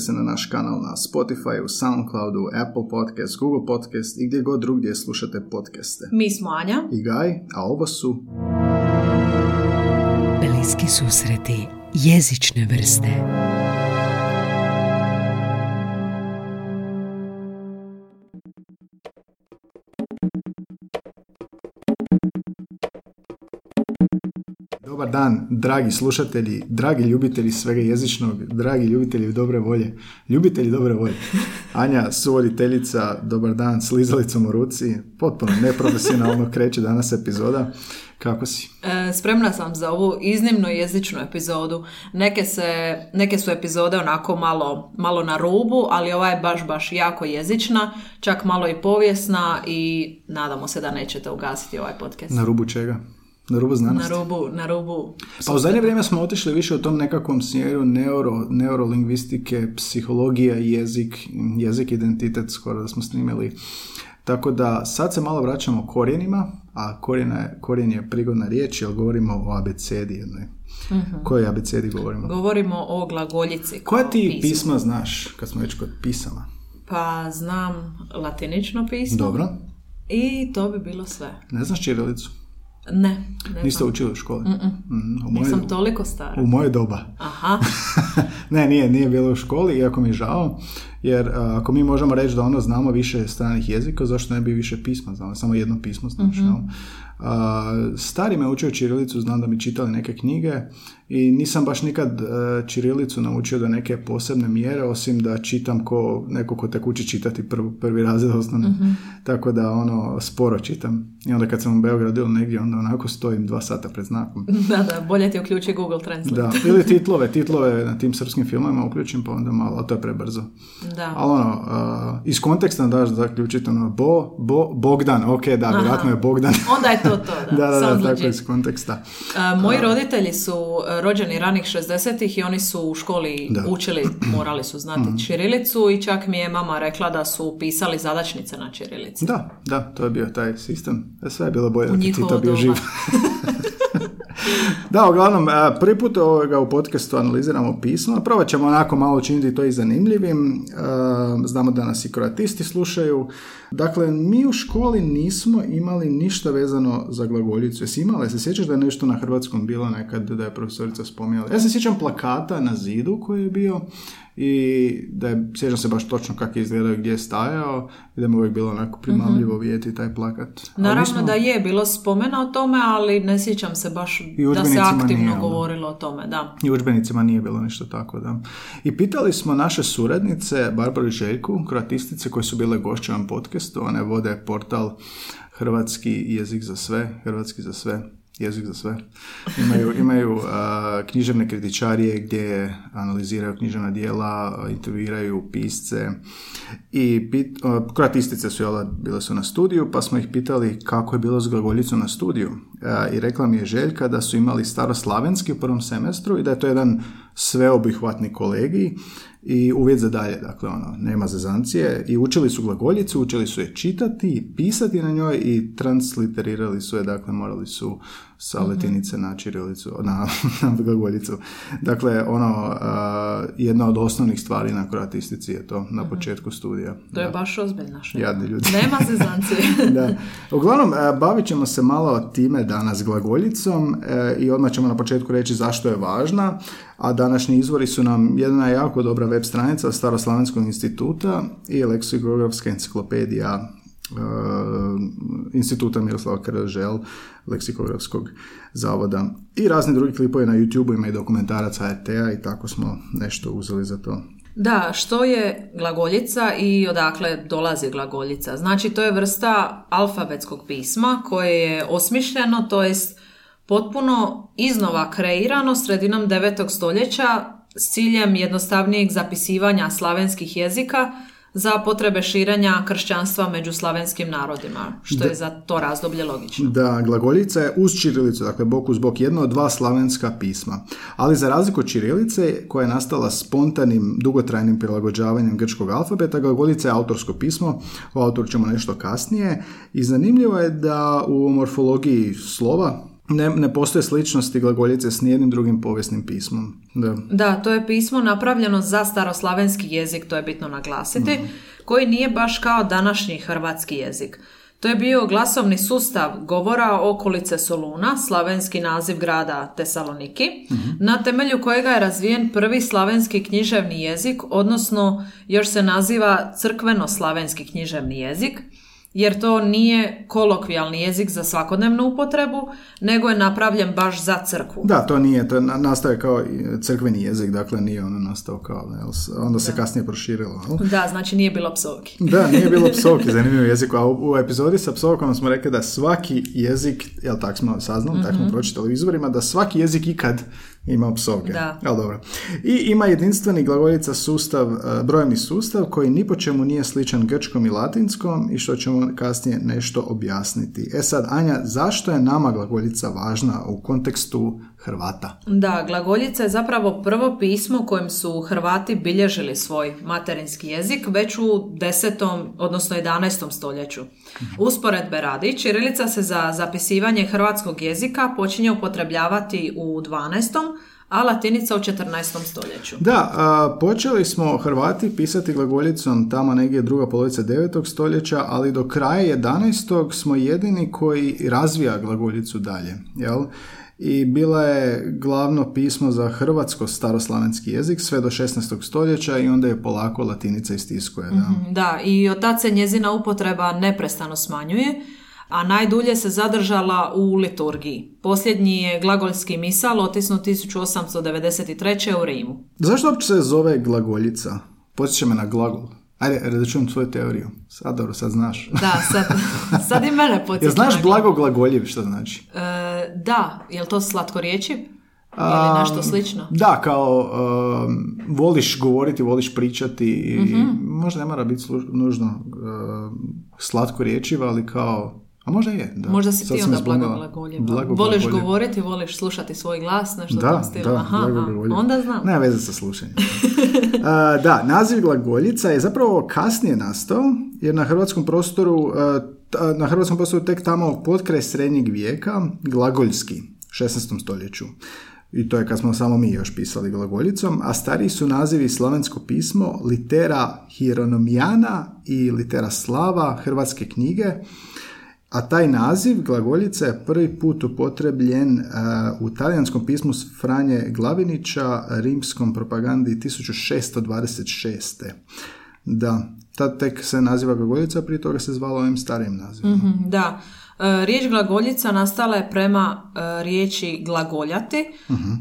pretplatite se na naš kanal na Spotify, Soundcloudu, Apple Podcast, Google Podcast i gdje god drugdje slušate podcaste. Mi smo Anja. I Gaj, a ovo su Bliski susreti jezične vrste. Dobar dan, dragi slušatelji, dragi ljubitelji svega jezičnog, dragi ljubitelji dobre volje, ljubitelji dobre volje. Anja, suvoditeljica, dobar dan, s lizalicom u ruci, potpuno neprofesionalno kreće danas epizoda. Kako si? E, spremna sam za ovu iznimno jezičnu epizodu. Neke, se, neke su epizode onako malo, malo na rubu, ali ova je baš, baš jako jezična, čak malo i povijesna i nadamo se da nećete ugasiti ovaj podcast. Na rubu čega? Na rubu Na znanosti? rubu, na rubu. Pa u zadnje vrijeme smo otišli više u tom nekakvom smjeru neuro, neurolingvistike, psihologija, jezik, jezik, identitet, skoro da smo snimili. Tako da sad se malo vraćamo korijenima, a korijena je, korijen je prigodna riječ, jer govorimo o abecedi jednoj. Kojoj abecedi govorimo? Govorimo o glagoljici. Koja ti pismu. pisma znaš, kad smo već kod pisama? Pa znam latinično pismo. Dobro. I to bi bilo sve. Ne znaš čirilicu? Ne, ne Niste učili u školi? U moje- Nisam toliko stara. U moje doba. Aha, ne, nije, nije bilo u školi, iako mi je žao, jer a, ako mi možemo reći da ono znamo više stranih jezika, zašto ne bi više pisma znali, samo jedno pismo znaš, jel? Stari me učio čirilicu, znam da mi čitali neke knjige i nisam baš nikad e, čirilicu naučio do neke posebne mjere, osim da čitam ko neko ko tek uči čitati prv, prvi razred osnovne. Tako da ono, sporo čitam. I onda kad sam u Beogradu ili negdje, onda onako stojim dva sata pred znakom. da, da, bolje ti uključi Google Translate. Da, ili titlove, titlove na tim srpskim filmovima uključim pa onda malo, a to je prebrzo. Da. Ali ono, uh, iz konteksta daš zaključiti ono, Bo, Bo, Bogdan, ok, da, vjerojatno je Bogdan. Onda je to to, da. da, da, da, Sounds tako iz konteksta. A, moji roditelji su e, rođeni ranih 60-ih i oni su u školi Da. Učili, morali su znati čirilicu i čak mi je mama rekla da su pisali zadačnice na čirilici. Da, da, to je bio taj sistem. Sve je bilo bolje U da ti Tito bio živ. Da, uglavnom, a, prvi put ovoga u podcastu analiziramo pismo. Probat ćemo onako malo učiniti to i zanimljivim. A, Znamo da nas i kroatisti slušaju. Dakle, mi u školi nismo imali ništa vezano za glagoljicu. Jesi imala? Se sjećaš da je nešto na hrvatskom bilo nekad da je profesorica spominjala? Ja se sjećam plakata na zidu koji je bio i da je, sjećam se baš točno kako je izgledao gdje je stajao i da je uvijek bilo onako primamljivo vidjeti taj plakat. Naravno nismo- da je bilo spomena o tome, ali ne sjećam se baš da se aktivno nije, ono. govorilo o tome, da. I u udžbenicima nije bilo ništa tako, da. I pitali smo naše suradnice, Barbaru i Željku, kroatistice koje su bile gošće u podcastu, one vode portal Hrvatski jezik za sve, Hrvatski za sve, jezik za sve. Imaju, imaju a, književne kritičarije gdje analiziraju književna dijela, intervjuiraju pisce i pit, a, kroatistice su jel, bile su na studiju, pa smo ih pitali kako je bilo s glagoljicom na studiju. A, I rekla mi je Željka da su imali staroslavenski u prvom semestru i da je to jedan sveobuhvatni kolegij i uvjet za dalje, dakle ono, nema zezancije i učili su glagoljicu, učili su je čitati, pisati na njoj i transliterirali su je, dakle morali su sa Mhm. letinice na čirilicu, na, na glagoljicu. Dakle, ono, a, jedna od osnovnih stvari na kroatistici je to na početku studija. Mhm. To je baš ozbiljna šema. Jadni ljudi. Nema zezancije. da. Uglavnom, e, bavit ćemo se malo time danas glagoljicom e, i odmah ćemo na početku reći zašto je važna, a današnji izvori su nam jedna jako dobra web stranica Staroslavenskog instituta i leksikografska enciklopedija instituta Miroslava Kržel, leksikografskog zavoda i razni drugi klipovi na YouTube ima i dokumentarac HRT-a i tako smo nešto uzeli za to. Da, što je glagoljica i odakle dolazi glagoljica? Znači, to je vrsta alfabetskog pisma koje je osmišljeno, to jest potpuno iznova kreirano sredinom 9. stoljeća s ciljem jednostavnijeg zapisivanja slavenskih jezika za potrebe širenja kršćanstva među slavenskim narodima, što je za to razdoblje logično. Da, glagoljica je uz čirilicu, dakle bok uz bok, jedno od dva slavenska pisma. Ali za razliku od čirilice, koja je nastala spontanim, dugotrajnim prilagođavanjem grčkog alfabeta, glagoljica je autorsko pismo, o autoru ćemo nešto kasnije. I zanimljivo je da u morfologiji slova ne, ne postoje sličnosti glagoljice s nijednim drugim povijesnim pismom. Da. Da, to je pismo napravljeno za staroslavenski jezik, to je bitno naglasiti, koji nije baš kao današnji hrvatski jezik. To je bio glasovni sustav govora okolice Soluna, slavenski naziv grada Tesaloniki, na temelju kojega je razvijen prvi slavenski književni jezik, odnosno još se naziva crkveno-slavenski književni jezik, jer to nije kolokvijalni jezik za svakodnevnu upotrebu, nego je napravljen baš za crkvu. Da, to nije, to je na- nastao je kao crkveni jezik, dakle nije ono nastao kao, onda se kasnije proširilo. jel? Da, znači nije bilo psovki. Da, nije bilo psovki, zanimljiv jezik, a u, u epizodi sa psovkom smo rekli da svaki jezik, jel tak smo saznali, tak smo pročitali u izvorima, da svaki jezik ikad ima psovke. Da. Jel, dobro. I ima jedinstveni glagoljica sustav, e, brojevni sustav koji ni po čemu nije sličan grčkom i latinskom i što ćemo kasnije nešto objasniti. E sad, Anja, zašto je nama glagoljica važna u kontekstu Hrvata? Da, glagoljica je zapravo prvo pismo kojim su Hrvati bilježili svoj materinski jezik već u 10. odnosno 11. stoljeću. Usporedbe radi, čirilica se za zapisivanje hrvatskog jezika počinje upotrebljavati u 12. a latinica u 14. stoljeću. Da, a, počeli smo Hrvati pisati glagoljicom tamo negdje druga polovica 9. stoljeća, ali do kraja 11. smo jedini koji razvija glagoljicu dalje, jel? I bila je glavno pismo za hrvatsko staroslavenski jezik sve do 16. stoljeća i onda je polako latinica istiskuje. Da. Da, i od tad se njezina upotreba neprestano smanjuje, a najdulje se zadržala u liturgiji. Posljednji je glagoljski misal otisnut 1893. u Rimu. Zašto uopće se zove glagoljica? Podsjeća me na glagol. Ajde, da čujem svoju teoriju. Sad dobro, sad znaš. Da, sad, sad i mene podsjeća. Jel znaš na- blago glagoljiv što znači? E, da, je li to slatkorječiv? A, Ili nešto slično? Da, kao um, voliš govoriti, voliš pričati i Mhm. možda ne mora biti slu- nužno uh, slatko riječiva, ali kao, a možda je. Da. Možda si Sad ti onda blago zbunila. glagoljiv. Blago Voliš govoriti, voliš slušati svoj glas, nešto Da, tom stilu. da, aha, blago onda znam. Nema veze sa slušanjem. A, da, naziv glagoljica je zapravo kasnije nastao, jer na hrvatskom prostoru, uh, ta- na hrvatskom prostoru tek tamo potkraj srednjeg vijeka, glagoljski, 16. stoljeću. I to je kad smo samo mi još pisali glagoljicom, a stariji su nazivi slavensko pismo, litera hieronomijana i litera slava, hrvatske knjige, a taj naziv glagoljica je prvi put upotrebljen uh, u talijanskom pismu Franje Glavinića, rimskom propagandi 1626. Da, tad tek se naziva glagoljica, prije toga se zvalo ovim starijim nazivom. Mhm, Da. E, Riječ glagoljica nastala je prema e, riječi glagoljati,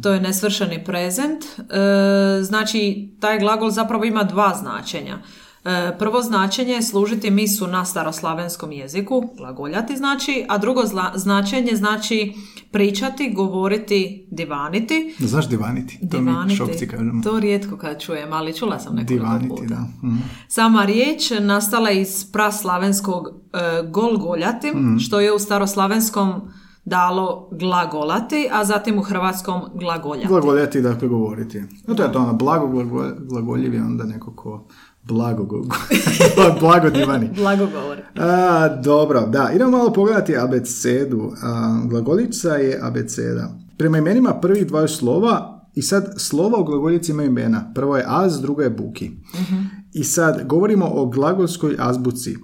to je nesvršeni prezent. E, Znači, taj glagol zapravo ima dva značenja. E, Prvo značenje je služiti misu na staroslavenskom jeziku, glagoljati znači, a drugo zla- značenje znači pričati, govoriti, divaniti. Znaš divaniti? To Divaniti, kažemo. to rijetko kad čujem, ali čula sam nekoliko Divaniti, puta. da. Mhm. Sama riječ nastala je iz praslavenskog e, golgoljati, što je u staroslavenskom dalo glagolati, a zatim u hrvatskom glagoljati. Glagoljati, dakle, govoriti. No to je to ono, blago glago- glagoljiv je onda neko ko blago, go- blago divani. Blago. A, dobro, da, idemo malo pogledati abecedu. A, glagoljica je abeceda. Prema imenima prvih dvaju slova, i sad slova u glagoljici imaju imena. Prvo je az, drugo je buki. I sad govorimo o glagolskoj azbuci.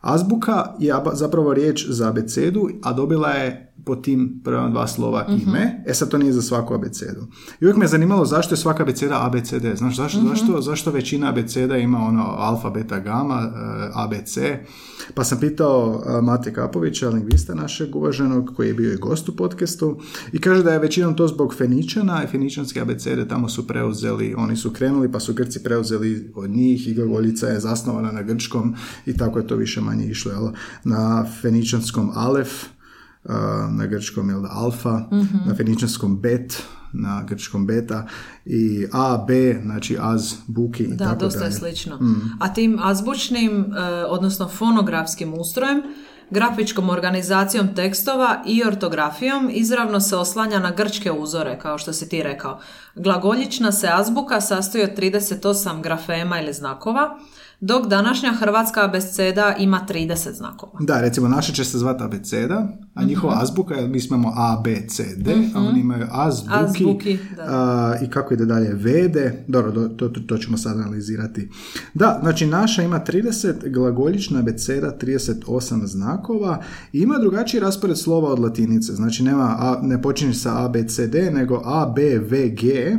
Azbuka je zapravo riječ za abecedu, a dobila je po tim prva dva slova ime. E sad to nije za svaku abecedu. I uvijek me zanimalo zašto je svaka abeceda ABCD. Znaš, zašto, zašto, zašto većina abeceda ima ono alfa, beta, gama, eh, ABC. Pa sam pitao eh, Mate Kapovića, lingvista našeg uvaženog, koji je bio i gost u podcastu, i kaže da je većinom to zbog Feničana i Feničanske abecede tamo su preuzeli, oni su krenuli pa su Grci preuzeli od njih i glagoljica je zasnovana na grčkom i tako je to više manje išlo, jel? Na feničanskom alef, na grčkom jel da, alfa, na feničanskom bet, na grčkom beta i A, B, znači az, buki i Da, tako dosta je dalje. slično. A tim azbučnim, e, odnosno fonografskim ustrojem, grafičkom organizacijom tekstova i ortografijom izravno se oslanja na grčke uzore, kao što si ti rekao. Glagoljična se azbuka sastoji od 38 grafema ili znakova, dok današnja hrvatska abeceda ima 30 znakova. Da, recimo naša će se zvati abeceda, a njihova Mhm. azbuka, jer mi smo imamo A, B, C, D, a oni imaju azbuki, Azbuki, da. a, i kako ide dalje, vede, dobro, do- to, to, to ćemo sad analizirati. Da, znači naša ima 30, glagoljična abeceda 38 znakova i ima drugačiji raspored slova od latinice, znači nema, a, ne počinje sa A, B, C, D, nego A, B, V, G,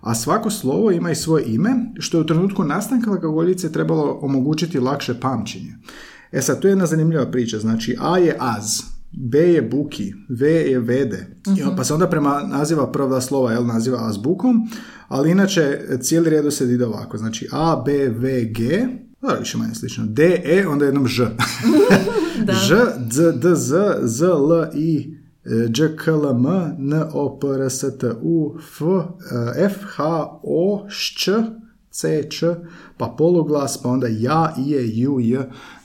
a svako slovo ima i svoje ime, što je u trenutku nastanka glagoljice trebalo omogućiti lakše pamćenje. E sad, tu je jedna zanimljiva priča. Znači, A je az, B je buki, V je vede. On- Pa se onda prema naziva prva slova, jel, naziva azbukom, ali inače cijeli redoslijed ide ovako. Znači, A, B, V, G, dobro, više manje slično. D, E, onda jednom Ž. Ž, D, D, Z, Z, L, I, Đ, K, L, M, N, O, P, R, S, T, U, F, eh, F, H, O, Š, C, Č, pa poluglas, pa onda ja, ije, ju, j.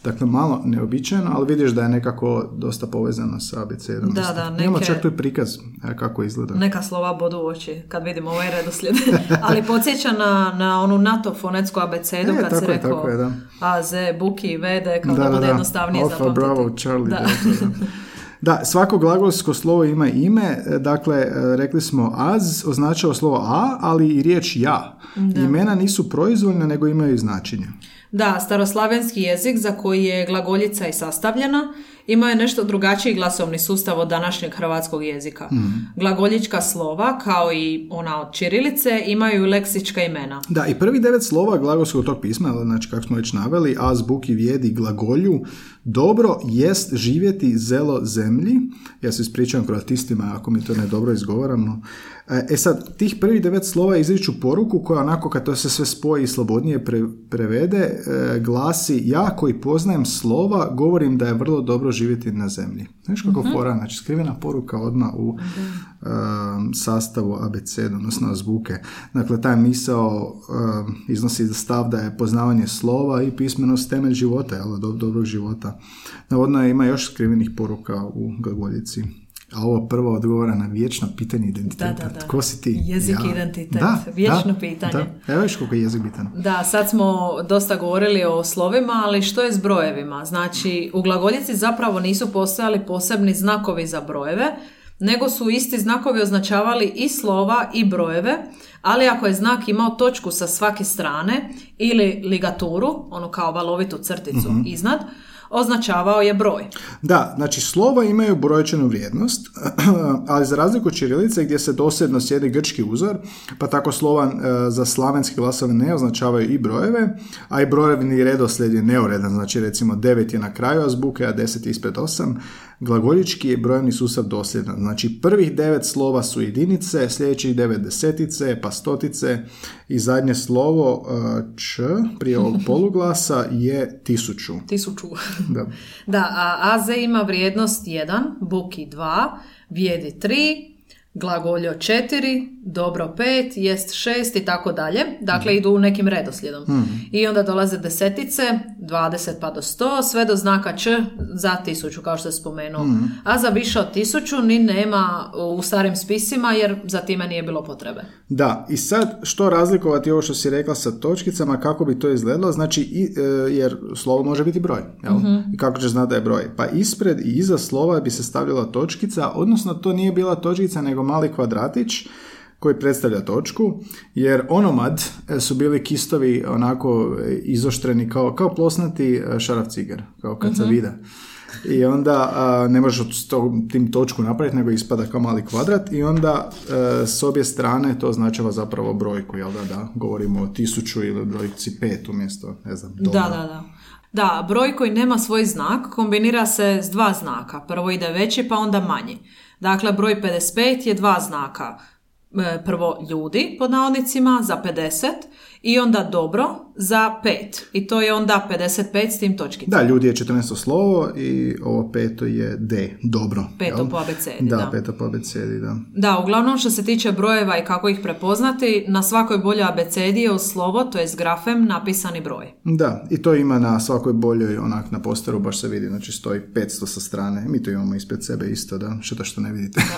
Dakle, malo neobičajeno, ali vidiš da je nekako dosta povezano sa abecedom. Da, da, Imamo neke- čak tu i prikaz eh, kako izgleda. Neka slova bodu u oči kad vidimo ovaj redoslijed. Ali podsjeća na, na onu NATO fonetsku abecedu E, kad tako je, rekao tako je, da. A, Z, Buki, Vede, kao da, bude jednostavnije Alfa, zapamtiti. Bravo, Charlie, Da. Da. Da, svako glagolsko slovo ima ime, e, dakle, e, rekli smo az označava slovo a, ali i riječ ja. Imena nisu proizvoljne, nego imaju značenje. Da, staroslavenski jezik za koji je glagoljica i sastavljena ima je nešto drugačiji glasovni sustav od današnjeg hrvatskog jezika. Glagoljička slova, kao i ona od čirilice, imaju leksička imena. Da, i prvi devet slova glagolskog tog pisma, znači kako smo već naveli, az, buki, vjedi, glagolju, dobro jest živjeti zelo zemlji, ja se ispričavam kroatistima ako mi to ne dobro izgovaramo. E sad, tih prvih devet slova izriču poruku koja onako kad to se sve spoji i slobodnije pre- prevede, e, glasi ja koji poznajem slova, govorim da je vrlo dobro živjeti na zemlji. Znaš kako fora, znači skrivena poruka odmah u um, sastavu abeceda, odnosno zvuke. Dakle, taj misao um, iznosi stav da je poznavanje slova i pismenost temelj života, jel, do, dobrog života. Navodno je, ima još skrivenih poruka u glagoljici. A ovo prvo odgovara na vječno pitanje identiteta. Da, da, da. Tko si ti? Jezik i identitet. Da, Vječno da, pitanje. Da. Evo viš koliko je jezik bitan. Da, sad smo dosta govorili o slovima, ali što je s brojevima? Znači, u glagoljici zapravo nisu postojali posebni znakovi za brojeve, nego su isti znakovi označavali i slova i brojeve, ali ako je znak imao točku sa svake strane ili ligaturu, ono kao valovitu crticu iznad, označavao je broj. Da, znači slova imaju brojčanu vrijednost, ali za razliku od čirilice gdje se dosljedno sjedi grčki uzor, pa tako slova e, za slavenski glasovi ne označavaju i brojeve, a i brojevni redoslijed je neuredan, znači recimo 9 je na kraju azbuke, a 10 je ispred 8. Glagoljički je brojevni sustav dosljedan, znači prvih devet slova su jedinice, sljedećih devet desetice, pa stotice i zadnje slovo e, č prije ovog poluglasa je tisuću. Tisuću. Da. Da, a AZ ima vrijednost 1, Buki 2, Vjedi 3, glagoljo četiri, dobro pet, jest šest i tako dalje. Dakle, idu u nekim redoslijedom. I onda dolaze desetice, 20 pa do 100, sve do znaka č za tisuću, kao što je spomenuo. A za više od tisuću ni nema u starim spisima, jer za time nije bilo potrebe. Da, i sad što razlikovati ovo što si rekla sa točkicama, kako bi to izgledalo, znači, i, e, jer slovo može biti broj, jel? I kako ćeš znati da je broj? Pa ispred i iza slova bi se stavljala točkica, odnosno to nije bila točkica, nego mali kvadratić koji predstavlja točku, jer onomad e, su bili kistovi onako e, izoštreni kao, kao plosnati e, šaraf ciger, kao kad se vide. I onda a, ne možeš od to- tim točku napraviti, nego ispada kao mali kvadrat i onda e, s obje strane to označava zapravo brojku, jel da, da, govorimo o tisuću ili brojci pet umjesto, ne znam, Da, da, da. Da, broj koji nema svoj znak kombinira se s dva znaka. Prvo ide veći pa onda manji. Dakle, broj 55 je dva znaka. E, Prvo ljudi, pod navodnicima, za 50 i onda dobro za 5. I to je onda 55 s tim točkicama. Da, ljudi je 14 slovo i ovo peto je D, dobro. Peto jel? po abecedi, Da, da. peto po abecedi, da. Da, uglavnom što se tiče brojeva i kako ih prepoznati, na svakoj boljoj abecedi je uz slovo, to je s grafem, napisani broj. Da, i to ima na svakoj boljoj, onak na posteru baš se vidi, znači stoji 500 sa strane. Mi to imamo ispred sebe isto, da, što što ne vidite.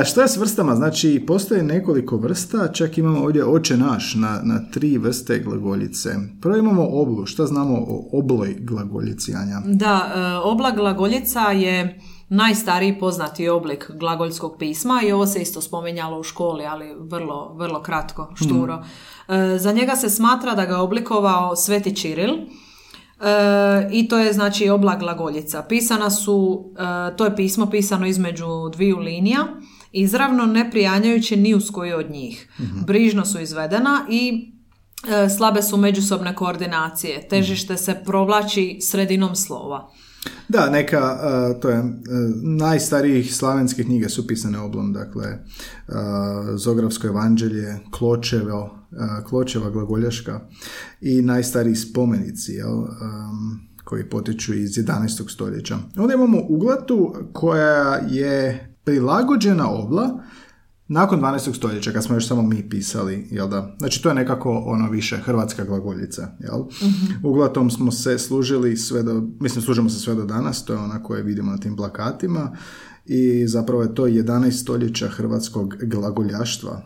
E, Što je s vrstama? Znači, postoje nekoliko vrsta, čak imamo ovdje oče naš na, na tri vrste glagoljice. Prvo imamo oblu, šta znamo o obloj glagoljici, Anja? Da, e, obla glagoljica je najstariji poznati oblik glagoljskog pisma i ovo se isto spominjalo u školi, ali vrlo, vrlo kratko, šturo. E, Za njega se smatra da ga je oblikovao Sveti Čiril, E, I to je znači obla glagoljica. Pisana su, e, to je pismo pisano između dviju linija, izravno ne prijanjajući ni uz koju od njih. Brižno su izvedena i e, slabe su međusobne koordinacije. Težište se provlači sredinom slova. Da, neka, uh, to je, uh, najstarijih slavenske knjige su pisane oblom, dakle, uh, Zografsko evanđelje, Kločevo, Kločeva glagoljaška i najstariji spomenici, jel, um, koji potiču iz 11. stoljeća. Onda imamo uglatu koja je prilagođena obla nakon 12. stoljeća, kad smo još samo mi pisali, jel da? Znači, to je nekako ono više hrvatska glagoljica, jel? Uglatom smo se služili sve do, mislim, služimo se sve do danas, to je ona koje vidimo na tim plakatima i zapravo je to 11 stoljeća hrvatskog glagoljaštva.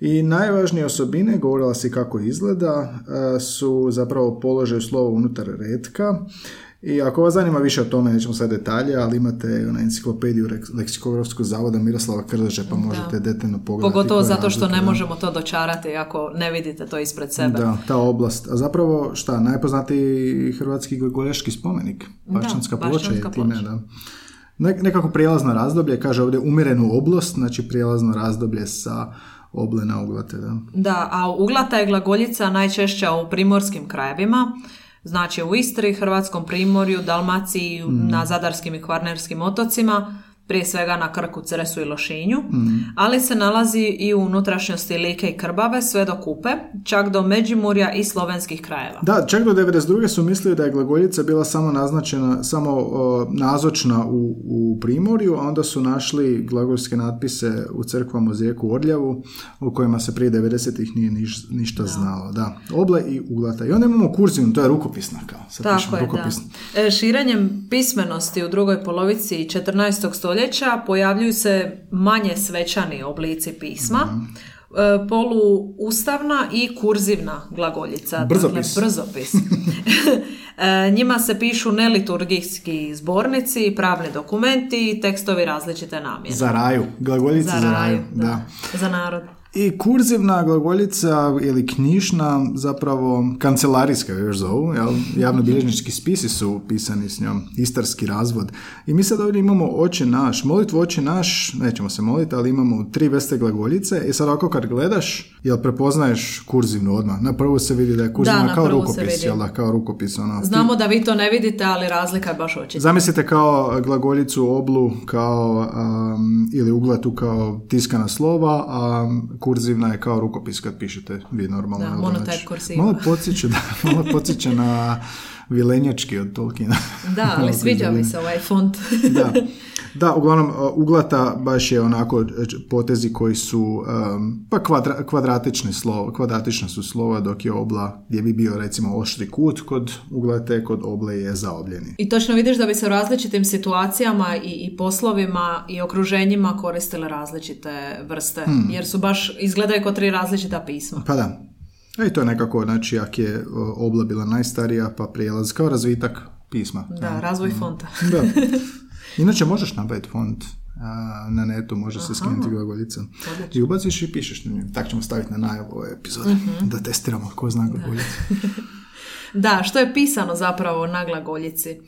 I najvažnije osobine, govorila si kako izgleda, e, su zapravo položaj slova unutar redka i ako vas zanima više o tome, nećemo sad detalje, ali imate na enciklopediju Rek- leksikografskog zavoda Miroslava Krleže, pa možete detaljno pogledati. Pogotovo zato što ne možemo to dočarati ako ne vidite to ispred sebe. Da, ta oblast. A zapravo, šta, najpoznatiji hrvatski glagoljaški spomenik. Bašćanska ploča je time, da. Ne- nekako prijelazno razdoblje, kaže ovdje umjerenu oblast, znači prijelazno razdoblje sa oble na uglate, da. Da, a uglata je glagoljica najčešća u primorskim krajevima, znači u Istri, Hrvatskom primorju, Dalmaciji, na Zadarskim i Kvarnerskim otocima, prije svega na Krku, Cresu i Lošinju, ali se nalazi i u unutrašnjosti Like i Krbave, sve do Kupe, čak do Međimurja i slovenskih krajeva. Da, čak do 92. su mislili da je glagoljica bila samo naznačena, samo o, nazočna u, u Primorju, a onda su našli glagoljske natpise u crkvama u Zijeku Orljavu, u kojima se prije 90-ih nije niš- ništa znalo. Da, oble i uglata. I onda imamo kurzivnu, to je rukopisna kao. Sad Tako je, rukopisna. da. E, Širenjem pismenosti u drugoj polovici 14. stoljeća pojavljuju se manje svečani oblici pisma, Mhm. e, poluustavna i kurzivna glagoljica. Brzopis. Dakle, brzopis. E, Njima se pišu neliturgijski zbornici, pravni dokumenti i tekstovi različite namjene. Za raju, glagoljica za, raju. da. Za narod. I kurzivna glagoljica ili knjižna, zapravo kancelarijska još zovu, jel? javnobilježnički spisi su pisani s njom, istarski razvod. I mi sad ovdje imamo oče naš, molitvu oče naš, nećemo se moliti, ali imamo tri vrste glagoljice i sad ovako kad gledaš, jel prepoznaješ kurzivnu odmah? Na prvu se vidi da je kurzivna Da, kao rukopis, jel da, kao rukopis, ono. Znamo da vi to ne vidite, ali razlika je baš očita. Zamislite kao glagoljicu oblu kao um, ili uglatu kao tiskana slova, a kurzivna je kao rukopis kad pišete vi normalno. Da, jel monotype znači, kursiva. Malo podsjeća, da, malo podsjeća na vilenjački od Tolkiena. Da, ali sviđa mi se ovaj font. da. Da, uglavnom, uglata baš je onako potezi koji su um, pa kvadra, kvadratični slova, kvadratična su slova, dok je obla gdje bi bio recimo oštri kut, kod uglate, kod oble je zaobljeni. I točno vidiš da bi se u različitim situacijama i, i poslovima i okruženjima koristile različite vrste, hmm. jer su baš, izgledaju kao tri različita pisma. Pa da. E, i to je nekako, znači, jak je obla bila najstarija, pa prijelaz kao razvitak pisma. Da, razvoj fonta. Da. Inače možeš nabaviti font na netu, može se skinuti glagoljica. I ubaciš i pišeš na nju. Tak ćemo staviti na najavu ove epizode, mhm. da testiramo ko zna glagoljicu. da, što je pisano zapravo na glagoljici? E,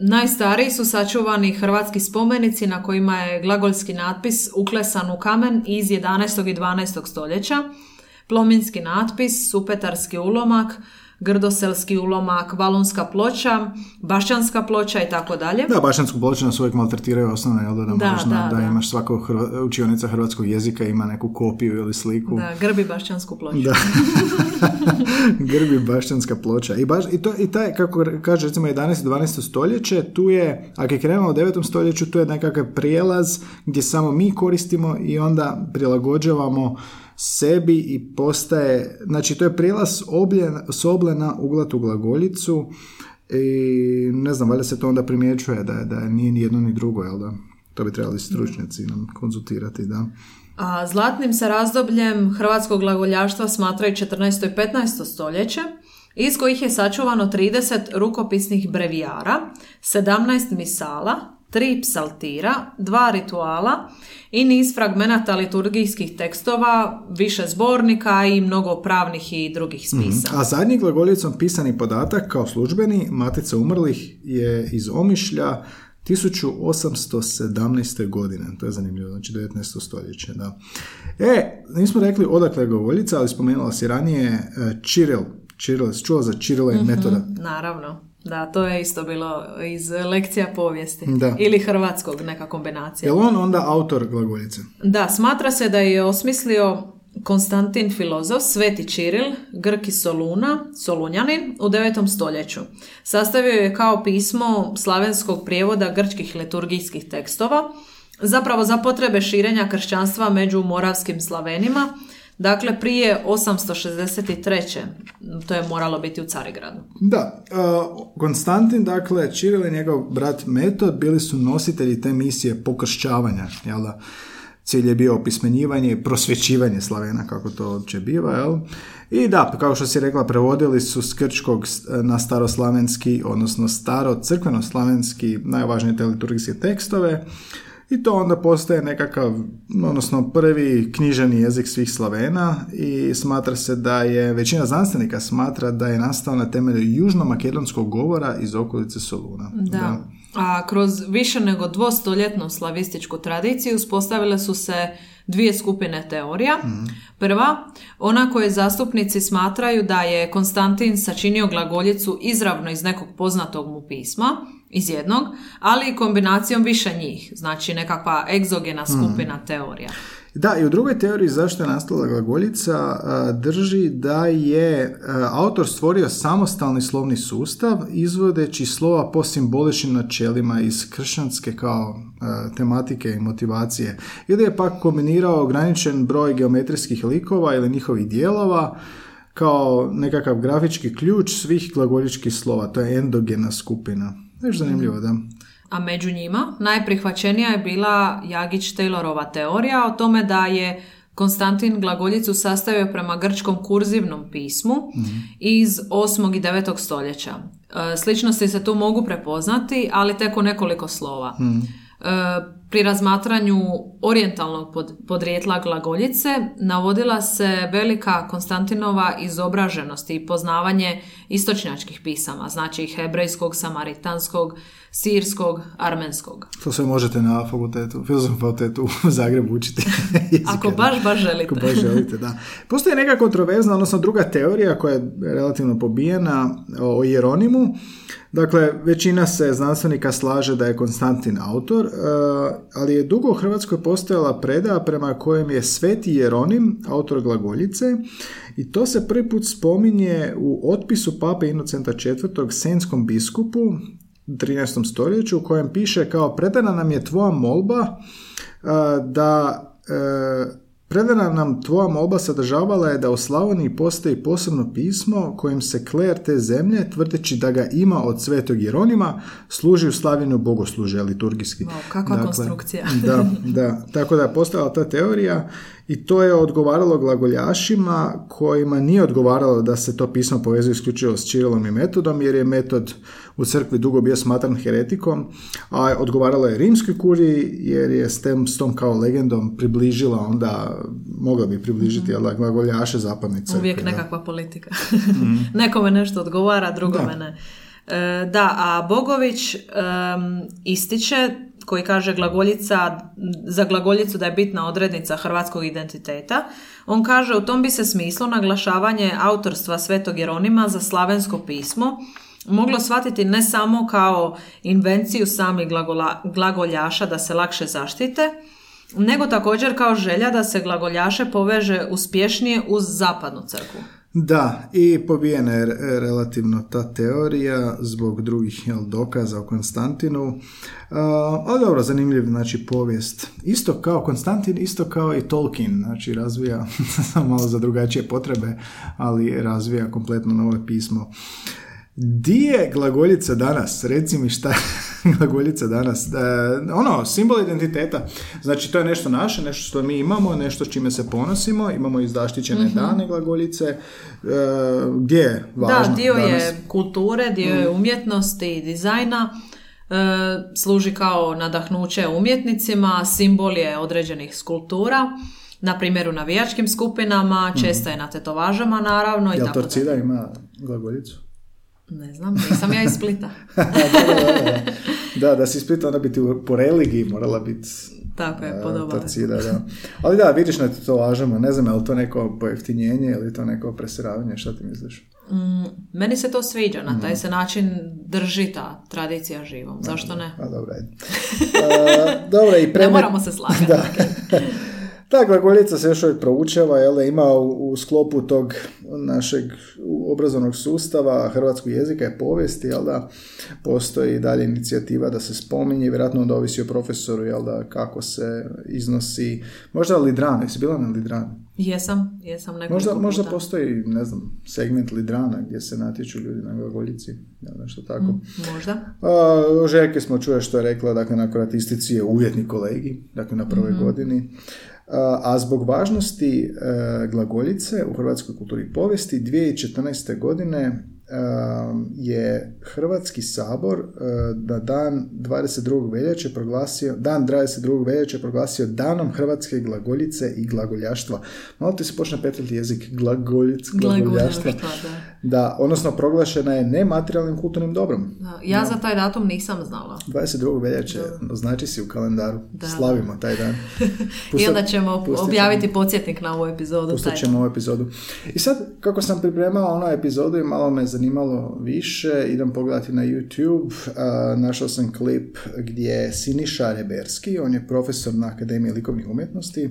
najstariji su sačuvani hrvatski spomenici na kojima je glagoljski natpis uklesan u kamen iz 11. i 12. stoljeća, plominski natpis, supetarski ulomak, grdoselski ulomak, valunska ploča, bašćanska ploča i tako dalje. Da, bašćansku ploču nas uvijek maltretiraju osnovno, jel da, da, da, da, imaš svakog hrva, učionica hrvatskog jezika ima neku kopiju ili sliku. Da, grbi bašćansku ploču. Da. grbi bašćanska ploča. I, baš, i, to, i taj, kako kaže recimo 11. 12. stoljeće, tu je, ako je krenulo u 9. stoljeću, tu je nekakav prijelaz gdje samo mi koristimo i onda prilagođavamo sebi i postaje, znači to je prijelaz s oble na uglatu glagoljicu i ne znam, valjda se to onda primjećuje da, da nije ni jedno ni drugo, jel da? To bi trebali stručnjaci nam konzultirati, da. A zlatnim se razdobljem hrvatskog glagoljaštva smatraju 14. i 15. stoljeće, iz kojih je sačuvano 30 rukopisnih brevijara, 17 misala, tri psaltira, dva rituala i niz fragmenata liturgijskih tekstova, više zbornika i mnogo pravnih i drugih mhm. spisa. A zadnji glagoljicom pisani podatak kao službeni Matica umrlih je iz Omišlja 1817. godine, to je zanimljivo, znači 19. stoljeće, da. E, nismo rekli odakle je glagoljica, ali spomenula si ranije Čiril, Čiril, čuo za Čirila i mhm, metoda? Naravno. Da, to je isto bilo iz lekcija povijesti. Da. Ili hrvatskog, neka kombinacija. Je on onda autor glagoljice? Da, smatra se da je osmislio Konstantin filozof, Sveti Čiril, Grki Soluna, Solunjanin u 9. stoljeću. Sastavio je kao pismo slavenskog prijevoda grčkih liturgijskih tekstova, zapravo za potrebe širenja kršćanstva među moravskim slavenima, Dakle, prije 863. To je moralo biti u Carigradu. Da. Konstantin, dakle, Čiril i njegov brat Metod bili su nositelji te misije pokršćavanja, jel da? Cilj je bio opismenjivanje i prosvjećivanje Slavena, kako to uopće biva, jel? I da, kao što si rekla, prevodili su s grčkog na staroslavenski, odnosno staro crkveno-slavenski najvažnije te liturgijske tekstove, i to onda postaje nekakav, odnosno prvi knjiženi jezik svih Slavena i smatra se da je, većina znanstvenika smatra da je nastao na temelju južno-makedonskog govora iz okolice Soluna. Da. A kroz više nego dvostoljetnu slavističku tradiciju uspostavile su se dvije skupine teorija. Mhm. Prva, ona koje zastupnici smatraju da je Konstantin sačinio glagoljicu izravno iz nekog poznatog mu pisma, iz jednog, ali i kombinacijom više njih, znači nekakva egzogena mhm. skupina teorija. Da, i u drugoj teoriji zašto je nastala glagoljica drži da je autor stvorio samostalni slovni sustav izvodeći slova po simboličnim načelima iz kršćanske kao tematike i motivacije ili je pak kombinirao ograničen broj geometrijskih likova ili njihovih dijelova kao nekakav grafički ključ svih glagoljičkih slova, to je endogena skupina. Još zanimljivo, da. A među njima najprihvaćenija je bila Jagić-Taylorova teorija o tome da je Konstantin glagoljicu sastavio prema grčkom kurzivnom pismu mm iz 8. i 9. stoljeća. E, sličnosti se tu mogu prepoznati, ali tek u nekoliko slova. Mhm. Pri razmatranju orijentalnog pod, podrijetla glagoljice navodila se velika Konstantinova izobraženost i poznavanje istočnjačkih pisama, znači hebrejskog, samaritanskog, sirskog, armenskog. To sve možete na fakultetu, filozofskom fakultetu u Zagrebu učiti. Ako baš, baš želite. Ako baš želite, da. Postoji neka kontroverzna, odnosno druga teorija koja je relativno pobijena o Jeronimu. Dakle, većina se znanstvenika slaže da je Konstantin autor e, ali je dugo u Hrvatskoj postojala predaja prema kojem je Sveti Jeronim, autor glagoljice, i to se prvi put spominje u otpisu pape Inocenta IV. Senskom biskupu, 13. stoljeću u kojem piše kao predana nam je tvoja molba da e, Predana nam tvoja molba sadržavala je da u Slavoniji postoji posebno pismo kojim se kler te zemlje, tvrdeći da ga ima od svetog Jeronima, služi u slavinu bogosluže liturgijski. Wow, kakva dakle, konstrukcija. da, da, tako da je postala ta teorija i to je odgovaralo glagoljašima kojima nije odgovaralo da se to pismo povezuje isključivo s Čirilom i metodom, jer je metod u crkvi dugo bio smatran heretikom, a odgovaralo je rimskoj kuriji jer je s, tem, s tom kao legendom približila onda, mogla bi približiti mm-hmm. glagoljaše zapadne crkve. Uvijek nekakva politika. mm Nekome nešto odgovara, drugome ne. E, da, a Bogović ističe koji kaže glagoljica, za glagoljicu da je bitna odrednica hrvatskog identiteta. On kaže u tom bi se smislu naglašavanje autorstva Svetog Jeronima za slavensko pismo moglo shvatiti ne samo kao invenciju samih glagoljaša da se lakše zaštite, nego također kao želja da se glagoljaše poveže uspješnije uz zapadnu crkvu. Da, i pobijena je relativno ta teorija zbog drugih jel, dokaza o Konstantinu. Uh, ali dobro, zanimljiv znači povijest. Isto kao Konstantin, isto kao i Tolkien, znači razvija malo za drugačije potrebe, ali razvija kompletno novo pismo. Di je glagoljica danas? Reci mi šta je glagoljica danas. E, ono, simbol identiteta. Znači, to je nešto naše, nešto što mi imamo, nešto s čime se ponosimo. Imamo i zaštićene mm dane glagoljice. E, gdje je važno Da, dio je kulture, dio je mhm. umjetnosti i dizajna. E, služi kao nadahnuće umjetnicima, simbol je određenih skulptura. Na primjer u navijačkim skupinama, često je na tetovažama naravno. Jel Torcida ima glagoljicu? Ne znam, nisam ja iz Splita. da, da, si iz Splita, onda bi ti po religiji morala biti tako je, podoba. da. Ali da, vidiš na to lažemo. Ne znam, je li to neko pojeftinjenje ili to neko presiravanje, šta ti misliš? Mm, meni se to sviđa, na taj mm. se način drži ta tradicija živom. Zašto ne? A, dobro, ajde. dobro, i Ne moramo se slagati. da. Ta glagoljica se još uvijek proučava, jel, ima u, u sklopu tog našeg obrazovnog sustava hrvatskog jezika i povijesti, jel da, postoji dalje inicijativa da se spominje, vjerojatno onda ovisi o profesoru, jel da, kako se iznosi, možda Lidran, jesi bila na Lidran? Jesam, jesam možda, možda postoji, ne znam, segment Lidrana gdje se natječu ljudi na glagoljici, jel nešto tako. Mm, možda. A, Željke smo čuje što je rekla, dakle, na kroatistici je uvjetni kolegi, dakle, na prvoj mm godini. A zbog važnosti e, glagoljice u hrvatskoj kulturi povijesti 2014. godine je Hrvatski sabor e, na dan 22. veljače proglasio, dan 22. veljače proglasio danom Hrvatske glagoljice i glagoljaštva. Malo ti se počne petljati jezik glagoljic, glagoljaštva. Da. odnosno proglašena je nematerijalnim kulturnim dobrom. ja za taj datum nisam znala. 22. veljače, znači si u kalendaru. Slavimo taj dan. I onda ćemo objaviti podsjetnik na ovu epizodu. Pustat ćemo ovu epizodu. I sad, kako sam pripremao onu epizodu i malo me zanimalo više, idem pogledati na YouTube, našao sam klip gdje Siniša Reberski, on je profesor na Akademiji likovnih umjetnosti,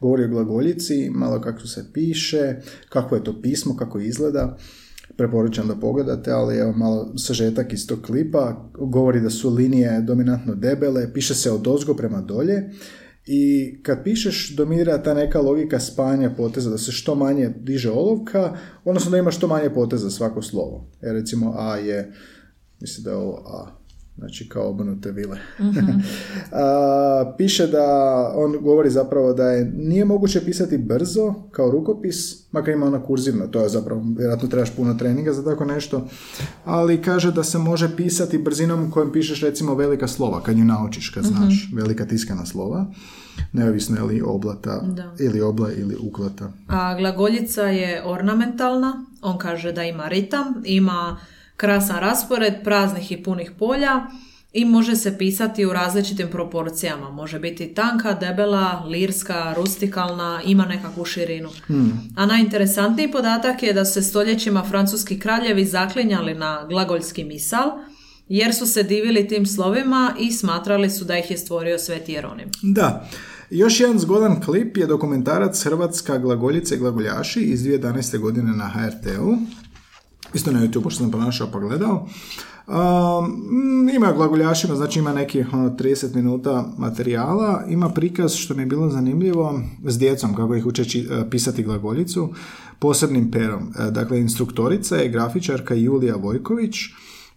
govori o glagoljici, malo kako se piše, kako je to pismo, kako izgleda, preporučam da pogledate, ali evo malo sažetak iz tog klipa, govori da su linije dominantno debele, piše se od ozgo prema dolje, i kad pišeš dominira ta neka logika spajanja poteza, da se što manje diže olovka, odnosno da ima što manje poteza svako slovo. Jer recimo A je, mislim da je ovo A, znači kao obrnute vile. mm piše da, on govori zapravo da je, nije moguće pisati brzo kao rukopis, makar ima ona kurzivna, to je zapravo, vjerojatno trebaš puno treninga za tako nešto, ali kaže da se može pisati brzinom kojom pišeš recimo velika slova, kad ju naučiš, kad znaš, mhm. velika tiskana slova, neovisno je li oblata, ili obla ili uklata. A glagoljica je ornamentalna, on kaže da ima ritam, ima krasan raspored praznih i punih polja i može se pisati u različitim proporcijama. Može biti tanka, debela, lirska, rustikalna, ima nekakvu širinu. Hmm. A najinteresantniji podatak je da se stoljećima francuski kraljevi zaklinjali na glagoljski misal jer su se divili tim slovima i smatrali su da ih je stvorio Sveti Jeronim. Da. Još jedan zgodan klip je dokumentarac Hrvatska glagoljice i glagoljaši iz 2011. godine na HRT-u. Isto na YouTube, što sam pronašao pa gledao. Um, ima glagoljašima, znači ima neki ono, 30 minuta materijala, ima prikaz što mi je bilo zanimljivo s djecom kako ih uče či- pisati glagoljicu posebnim perom. E, Dakle, instruktorica je grafičarka Julija Vojković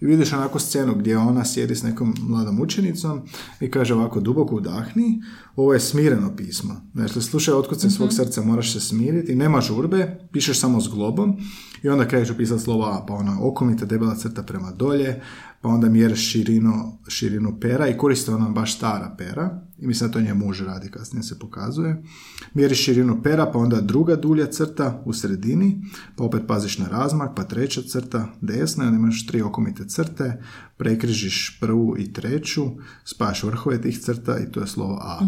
i vidiš onako scenu gdje ona sjedi s nekom mladom učenicom i kaže ovako duboko udahni, ovo je smireno pismo. Znači, slušaj otkuce svog srca, moraš se smiriti, nema žurbe, pišeš samo s globom i onda kreneš pisati slova A, pa ona okomita debela crta prema dolje, pa onda mjeriš širinu, širinu pera i koriste ona baš stara pera i mislim da to nje muž radi, kasnije se pokazuje. Mjeriš širinu pera, pa onda druga dulja crta u sredini, pa opet paziš na razmak, pa treća crta desna, onda imaš tri okomite crte, prekrižiš prvu i treću, spajaš vrhove tih crta i to je slovo A.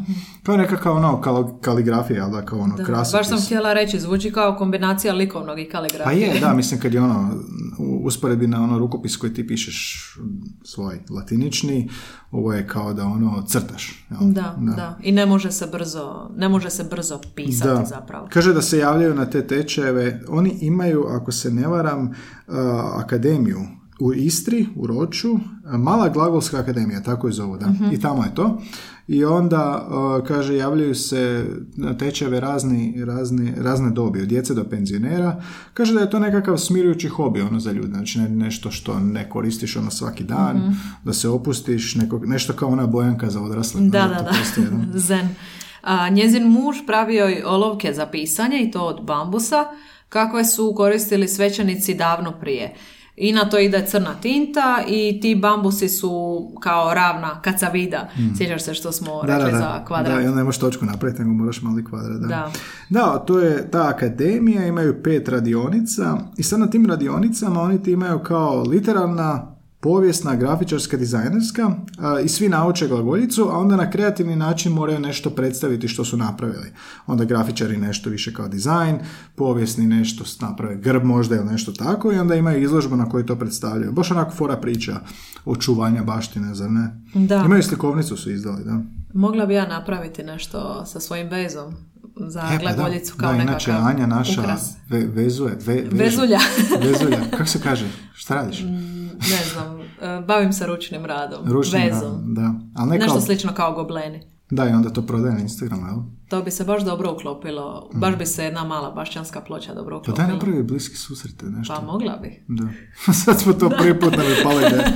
Kao nekakva ono kal- kaligrafija, jel da, kao ono Da, krasopis. baš sam htjela reći, zvuči kao kombinacija likovnog i kaligrafije. Pa je, da, mislim kad je ono usporedbi na ono rukopis koji ti pišeš svoj latinični, ovo je kao da ono crtaš. jel? Da, da, I ne može se brzo, ne može se brzo pisati Da. zapravo. Kaže da se javljaju na te tečajeve. Oni imaju, ako se ne varam, uh, akademiju u Istri, u Roču, mala glagolska akademija, tako je zovu, da. I tamo je to. I onda, kaže, javljaju se na tečajeve razni, razni, razne dobi, od djece do penzionera. Kaže da je to nekakav smirujući hobi ono za ljude, znači ne- nešto što ne koristiš ono svaki dan, da se opustiš, neko, nešto kao ona bojanka za odrasle. Da, Ono, da, da. postoji, da. Zen. A, njezin muž pravio je olovke za pisanje i to od bambusa, kakve su koristili svećenici davno prije. I na to ide crna tinta i ti bambusi su kao ravna kacavida. Sjećaš se što smo. Da, rekli da, za kvadrat? Da, i onda ne možeš točku napraviti, nego moraš mali kvadrat. Da. Da. da, to je ta akademija, imaju pet radionica i sad na tim radionicama oni ti imaju kao literarna, povijesna, grafičarska, dizajnerska a, i svi nauče glagoljicu, a onda na kreativni način moraju nešto predstaviti što su napravili. Onda grafičari nešto više kao dizajn, povijesni nešto naprave grb možda ili nešto tako i onda imaju izložbu na kojoj to predstavljaju. Baš onako fora priča očuvanja baštine, zar ne? Da. Imaju slikovnicu su izdali, da. Mogla bi ja napraviti nešto sa svojim vezom za E, pa da. glagoljicu kao da, nekakav inače Anja naša ukras. ve, vezuje, ve, veže. Vezulja. Vezulja. Kako se kaže? Šta radiš? ne znam, e, bavim se ručnim radom, Ručnim vezom. radom, Da. Ali ne Nešto kao- slično kao gobleni. Da, i onda to prodaje na Instagramu, jel? To bi se baš dobro uklopilo. Baš bi se jedna mala bašćanska ploča dobro Pa uklopila. daj napravi bliski susrete, nešto. Pa mogla bi. Da. Sad smo to prvi put nam je.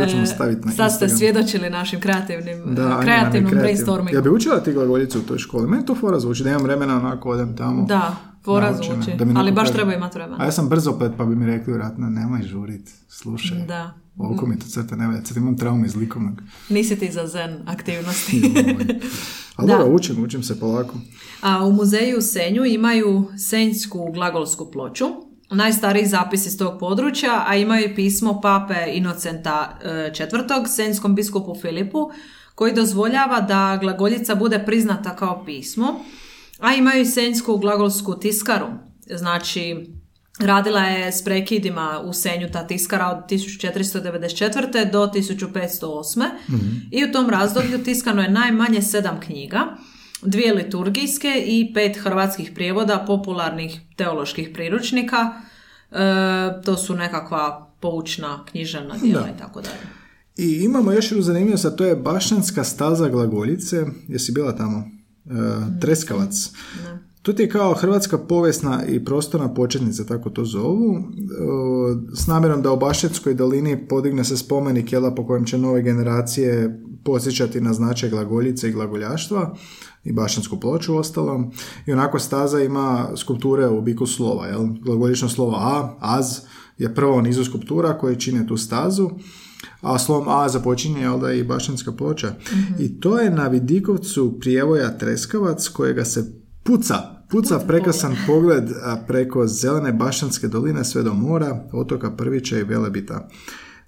To ćemo E, staviti na Sad ste svjedočili našim kreativnim, Da, kreativnom brainstormingu. Ja bi učila ti glagoljicu u toj školi. Meni to fora zvuči, da imam vremena onako odem tamo. Da, fora zvuči. Ali baš kaže- treba imati vremena. A ja sam brzo opet, pa bi mi rekli vjerojatno, nemoj žurit, slušaj. Da. Oko mi to crta ne valja, sad imam traumu iz likovnog. Nisi ti za zen aktivnosti. Ali Da. dobro, učim, učim se polako. A u muzeju u Senju imaju senjsku glagolsku ploču, najstariji zapis iz tog područja, a imaju i pismo pape Inocenta IV. senjskom biskupu Filipu, koji dozvoljava da glagoljica bude priznata kao pismo, a imaju i senjsku glagolsku tiskaru, znači Radila je s prekidima u Senju ta tiskara od 1494. do 1508. I u tom razdoblju tiskano je najmanje sedam knjiga, dvije liturgijske i pet hrvatskih prijevoda popularnih teoloških priručnika. E, to su nekakva poučna književna djela i tako dalje. I imamo još jednu zanimljivost, a to je Bašćanska staza glagoljice. Jesi bila tamo? E, Treskavac. To ti je kao hrvatska povijesna i prostorna početnica, tako to zovu, e, s namjerom da u Bašćanskoj dolini podigne se spomenik jela po kojem će nove generacije podsjećati na značaj glagoljice i glagoljaštva i bašćansku ploču ostalom. I onako staza ima skulpture u obliku slova, jel? Glagoljično slovo A, az, je prvo nizu skulptura koje čine tu stazu, a slovom A započinje jel da i bašćanska ploča. I to je na Vidikovcu prijevoja Treskavac kojega se puca, puca prekrasan pogled preko zelene bašćanske doline sve do mora, otoka Prvića i Velebita.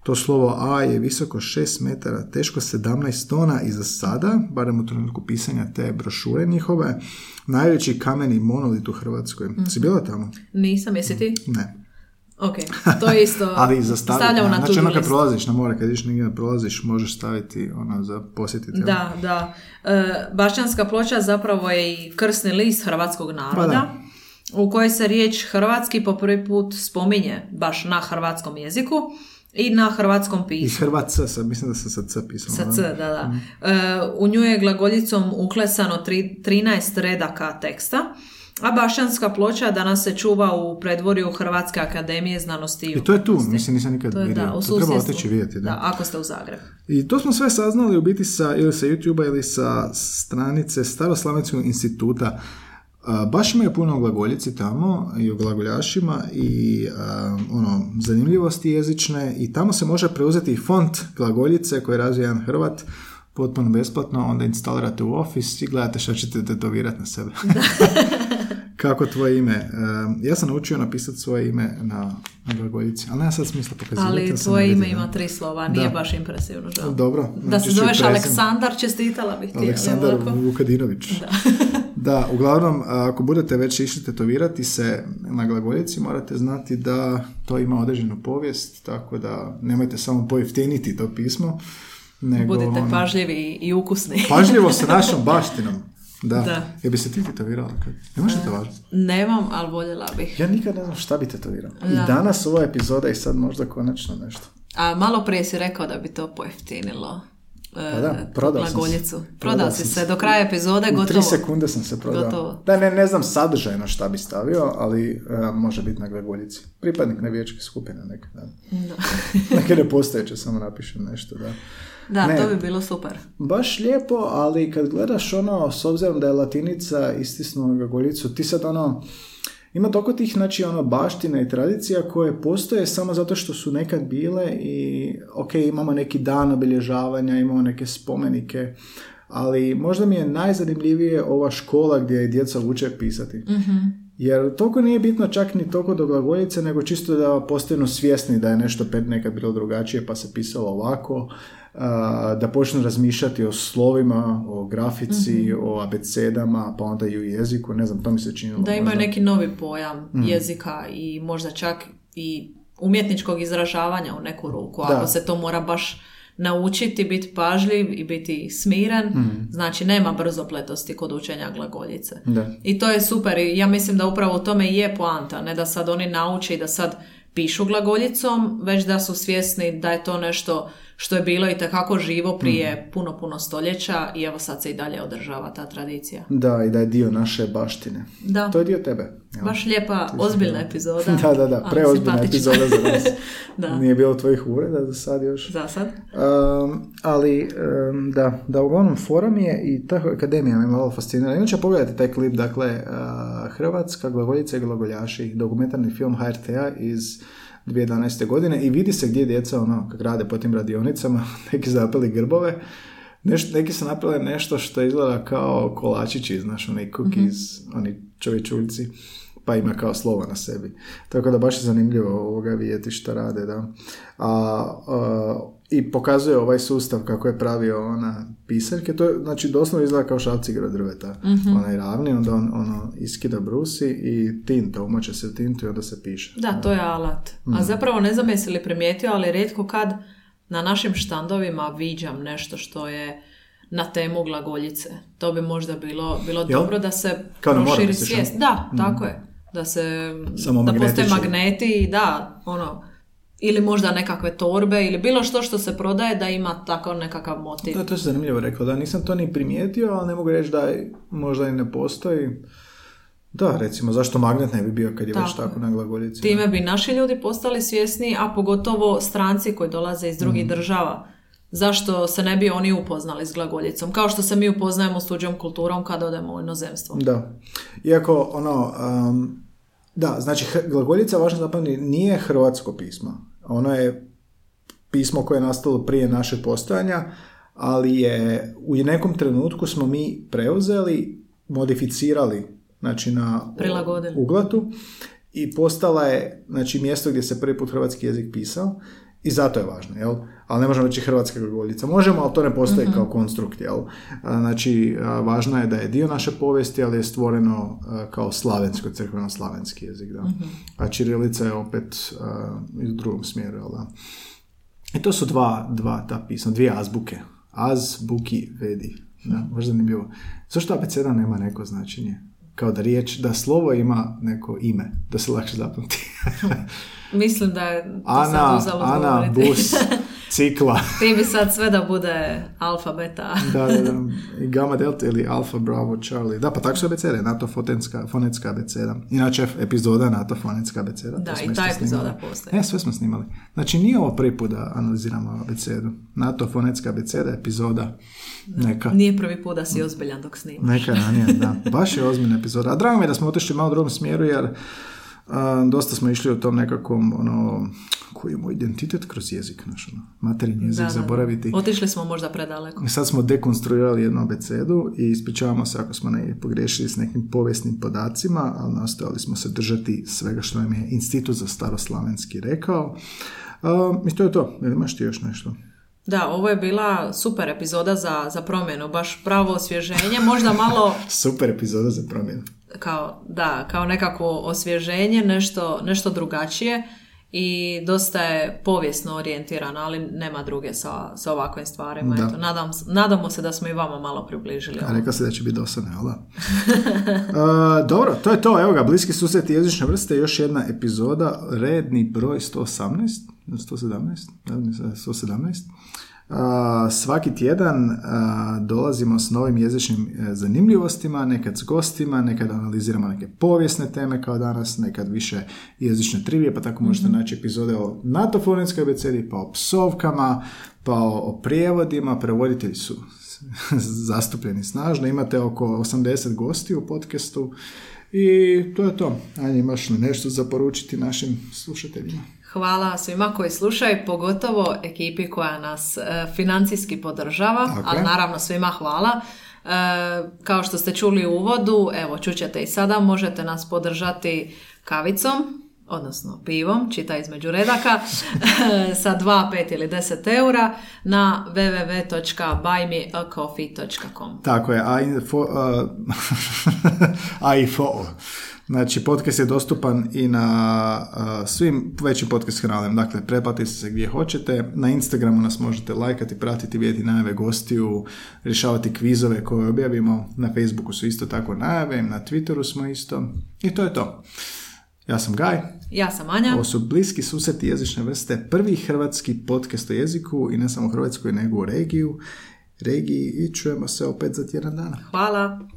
To slovo A je visoko 6 metara, teško 17 tona i za sada, barem u trenutku pisanja te brošure njihove, najveći kameni monolit u Hrvatskoj. Si bila tamo? Nisam, jesi ti? Ne. Ok, to je isto. Ali za staviti. stavljamo na znači ono kad prolaziš na more, kad iš negdje ne prolaziš, možeš staviti ono za posjetiti. Da, da. E, Bašćanska ploča zapravo je i krsni list hrvatskog naroda. Pa da. u kojoj se riječ hrvatski po prvi put spominje baš na hrvatskom jeziku i na hrvatskom Iz pismu. Hrvatska, sad, mislim da se sa C pisalo. Sa da? C, da, da. E, u nju je glagoljicom uklesano tri, 13 redaka teksta, a Bašćanska ploča danas se čuva u predvorju Hrvatske akademije znanosti i I to je tu, mislim, nisam nikad To je, vidio. da, u to treba otići vidjeti, da. Da, ako ste u Zagrebu. I to smo sve saznali u biti sa, ili sa YouTube-a ili sa stranice Staroslavenskog instituta. A, baš imaju puno o glagoljici tamo i o glagoljašima i a, ono, zanimljivosti jezične i tamo se može preuzeti font glagoljice koji razvija jedan Hrvat potpuno besplatno, onda instalirate u Office i gledate što ćete tetovirati na sebe. Kako tvoje ime? Ja sam naučio napisati svoje ime na, na glagoljici, ali nema sad smisla pokazivati. Ali tvoje ime ima tri slova, nije Da. baš impresivno, žao. Dobro. Da znači se zoveš. Aleksandar, čestitala bih ti. Aleksandar. Vukadinović. Da. da, uglavnom, ako budete već išli tetovirati se na glagoljici, morate znati da to ima određenu povijest, tako da nemojte samo pojeftiniti to pismo, nego Budite ono, pažljivi i ukusni. pažljivo sa našom baštinom. Da. Da. Jel bi se ti tetovirala? kad? Nemaš tetovažu? Nemam, ali voljela bih. Ja nikad ne znam šta bi tetovirao. Da. I danas ova epizoda i sad možda konačno nešto. A malo prije si rekao da bi to pojeftinilo. E, Pa da, prodao sam se. Prodao si se. do kraja epizode, U gotovo. tri sekunde sam se prodao. Gotovo. Da, ne, ne znam sadržajno šta bi stavio, ali e, može biti na glagoljici. Pripadnik navijačke skupine neka. Da. Da, Neke nepostojeće, samo napišem nešto, da. da Ne. to bi bilo super. Baš lijepo, ali kad gledaš ono, s obzirom da je latinica istisnula glagoljicu, ti sad ono, ima toliko tih, znači, ono, baština i tradicija koje postoje samo zato što su nekad bile i, ok, imamo neki dan obilježavanja, imamo neke spomenike, ali možda mi je najzanimljivije ova škola gdje djeca uče pisati. Jer toliko nije bitno čak ni toliko do glagoljice, nego čisto da postanu svjesni da je nešto pet nekad bilo drugačije pa se pisalo ovako, da počnu razmišljati o slovima, o grafici, o abecedama, pa onda i o jeziku, ne znam, to mi se činilo. Da imaju možda. neki novi pojam Mm. jezika i možda čak i umjetničkog izražavanja u neku ruku. Da. Ako se to mora baš naučiti, biti pažljiv i biti smiren, Mm. znači nema brzopletosti kod učenja glagoljice. Da. I to je super i ja mislim da upravo u tome i je poanta, ne da sad oni nauče i da sad pišu glagoljicom, već da su svjesni da je to nešto što je bilo i takako živo prije puno, puno stoljeća i evo sad se i dalje održava ta tradicija. Da, i da je dio naše baštine. Da, To je dio tebe. jel? baš lijepa, ozbiljna epizoda. Da, da, da, preozbiljna epizoda za nas. Da. Nije bilo tvojih uvreda za sad još. Za sad. Um, ali um, da, da uglavnom forum je i ta akademija me malo fascinira. Inače pogledajte taj klip, dakle uh, Hrvatska glagoljica i glagoljaši, dokumentarni film HRT-a iz 2011. godine i vidi se gdje djeca ono, kak rade po tim radionicama, neki zapeli grbove, Neš, neki su napravili nešto što izgleda kao kolačići, znaš, onaj cookies, oni čovječuljci, pa ima kao slovo na sebi. Tako da baš je zanimljivo ovoga vidjeti šta rade, da. A, a, I pokazuje ovaj sustav kako je pravio ona pisaljke, to je, znači doslovno izgleda kao šalcigra drveta, onaj ravni, onda on ono iskida brusi i tinta, umoče se tintu i onda se piše. Da, to je alat. A zapravo ne znam jesi li primijetio, ali rijetko kad na našim štandovima viđam nešto što je na temu glagoljice. To bi možda bilo, bilo Jel? dobro da se Kao proširi svijest. Da, tako je. Da se, Samo da postoje magneti i da, ono, ili možda nekakve torbe ili bilo što što se prodaje da ima takav nekakav motiv. Da, to se zanimljivo rekao, da nisam to ni primijetio, ali ne mogu reći da je- možda i ne postoji. Da, recimo, zašto magnet ne bi bio kad je već Tako. tako na glagoljici? Time bi naši ljudi postali svjesni, a pogotovo stranci koji dolaze iz drugih država. Zašto se ne bi oni upoznali s glagoljicom? Kao što se mi upoznajemo s tuđom kulturom kad odemo u inozemstvo. Da. Iako, ono, um, da, znači, glagoljica, važno zapamtiti, nije hrvatsko pismo. Ono je pismo koje je nastalo prije našeg postojanja, ali je u nekom trenutku smo mi preuzeli, modificirali, znači na Prilagodili. uglatu i postala je, znači, mjesto gdje se prvi put hrvatski jezik pisao I zato je važno, jel? Ali ne možemo reći hrvatska glagoljica. Možemo, ali to ne postoji kao konstrukt, jel? Znači, važno je da je dio naše povijesti, ali je stvoreno kao slavensko, crkveno-slavenski jezik, da. A čirilica je opet a, u drugom smjeru, jel da? I to su dva, dva ta pisma, dvije azbuke. Az, buki, vedi. Da, možda zanimljivo. Zašto abeceda nema neko značenje? Kao da riječ, da slovo ima neko ime, da se lakše zapamti. Mislim da je to sad Ana, uzalud Ana, bus, cikla. Ti bi sad sve da bude alfa, beta. da, da, da. I gamma, delta ili alfa, bravo, charlie. Da, pa tako su abecede, NATO fotenska, fonetska abeceda. Inače, epizoda NATO fonetska abeceda. Da, i ta epizoda postoji. E, sve smo snimali. Znači, nije ovo prvi put da analiziramo abecedu. NATO fonetska abeceda, epizoda, neka. Nije prvi put da si ozbiljan dok snimaš. Neka ranije, da. Baš je ozbiljna epizoda. A drago mi je da smo otišli malo u drugom smjeru, jer dosta smo išli u tom nekakvom, ono, koji je moj identitet kroz jezik naš, ono, materijni jezik, Da, zaboraviti. Otišli smo možda predaleko. Sad smo dekonstruirali jednu abecedu i ispričavamo se ako smo negdje pogriješili s nekim povijesnim podacima, ali nastojali smo se držati svega što nam je Institut za staroslavenski rekao. A, I to je to. Jel imaš ti još nešto? Da, ovo je bila super epizoda za, za promjenu, baš pravo osvježenje, možda malo Super epizoda za promjenu. Kao, da, kao nekako osvježenje, nešto, nešto drugačije i dosta je povijesno orijentirana, ali nema druge sa, sa ovakvim stvarima. Da. Eto, nadam, nadamo se da smo i vama malo približili A rekao se da će biti dosadno, jel da? A, dobro, to je to. Evo ga, bliski susret jezične vrste, još jedna epizoda, redni broj 118, 117, da li mislim da je 117. Svaki tjedan dolazimo s novim jezičnim e, zanimljivostima, nekad s gostima, nekad analiziramo neke povijesne teme kao danas, nekad više jezične trivije, pa tako možete naći epizode o NATO fonetskoj abecedi, pa o psovkama, pa o, o prijevodima, prevoditelji su zastupljeni snažno. Imate oko 80 gosti u podcastu i to je to. Ajde, imaš li nešto za poručiti našim slušateljima? Hvala svima koji slušaju, pogotovo ekipi koja nas e, financijski podržava, Tako ali naravno svima hvala. E, kao što ste čuli u uvodu, evo čućete i sada, možete nas podržati kavicom, odnosno pivom, čita između redaka, sa 2, 5 ili 10 eura na www.buymeacoffee.com. Tako je, a, info, a, a i fo. Znači, podcast je dostupan i na a, svim većim podcast kanalima. Dakle, pretplatite se gdje hoćete. Na Instagramu nas možete lajkati, pratiti, vidjeti najave gostiju, rješavati kvizove koje objavimo. Na Facebooku su isto tako najave, na Twitteru smo isto. I to je to. Ja sam Gaj. Ja sam Anja. Ovo su bliski susreti jezične vrste, prvi hrvatski podcast o jeziku i ne samo u Hrvatskoj nego u regiju, regiji i čujemo se opet za tjedan dana. Hvala.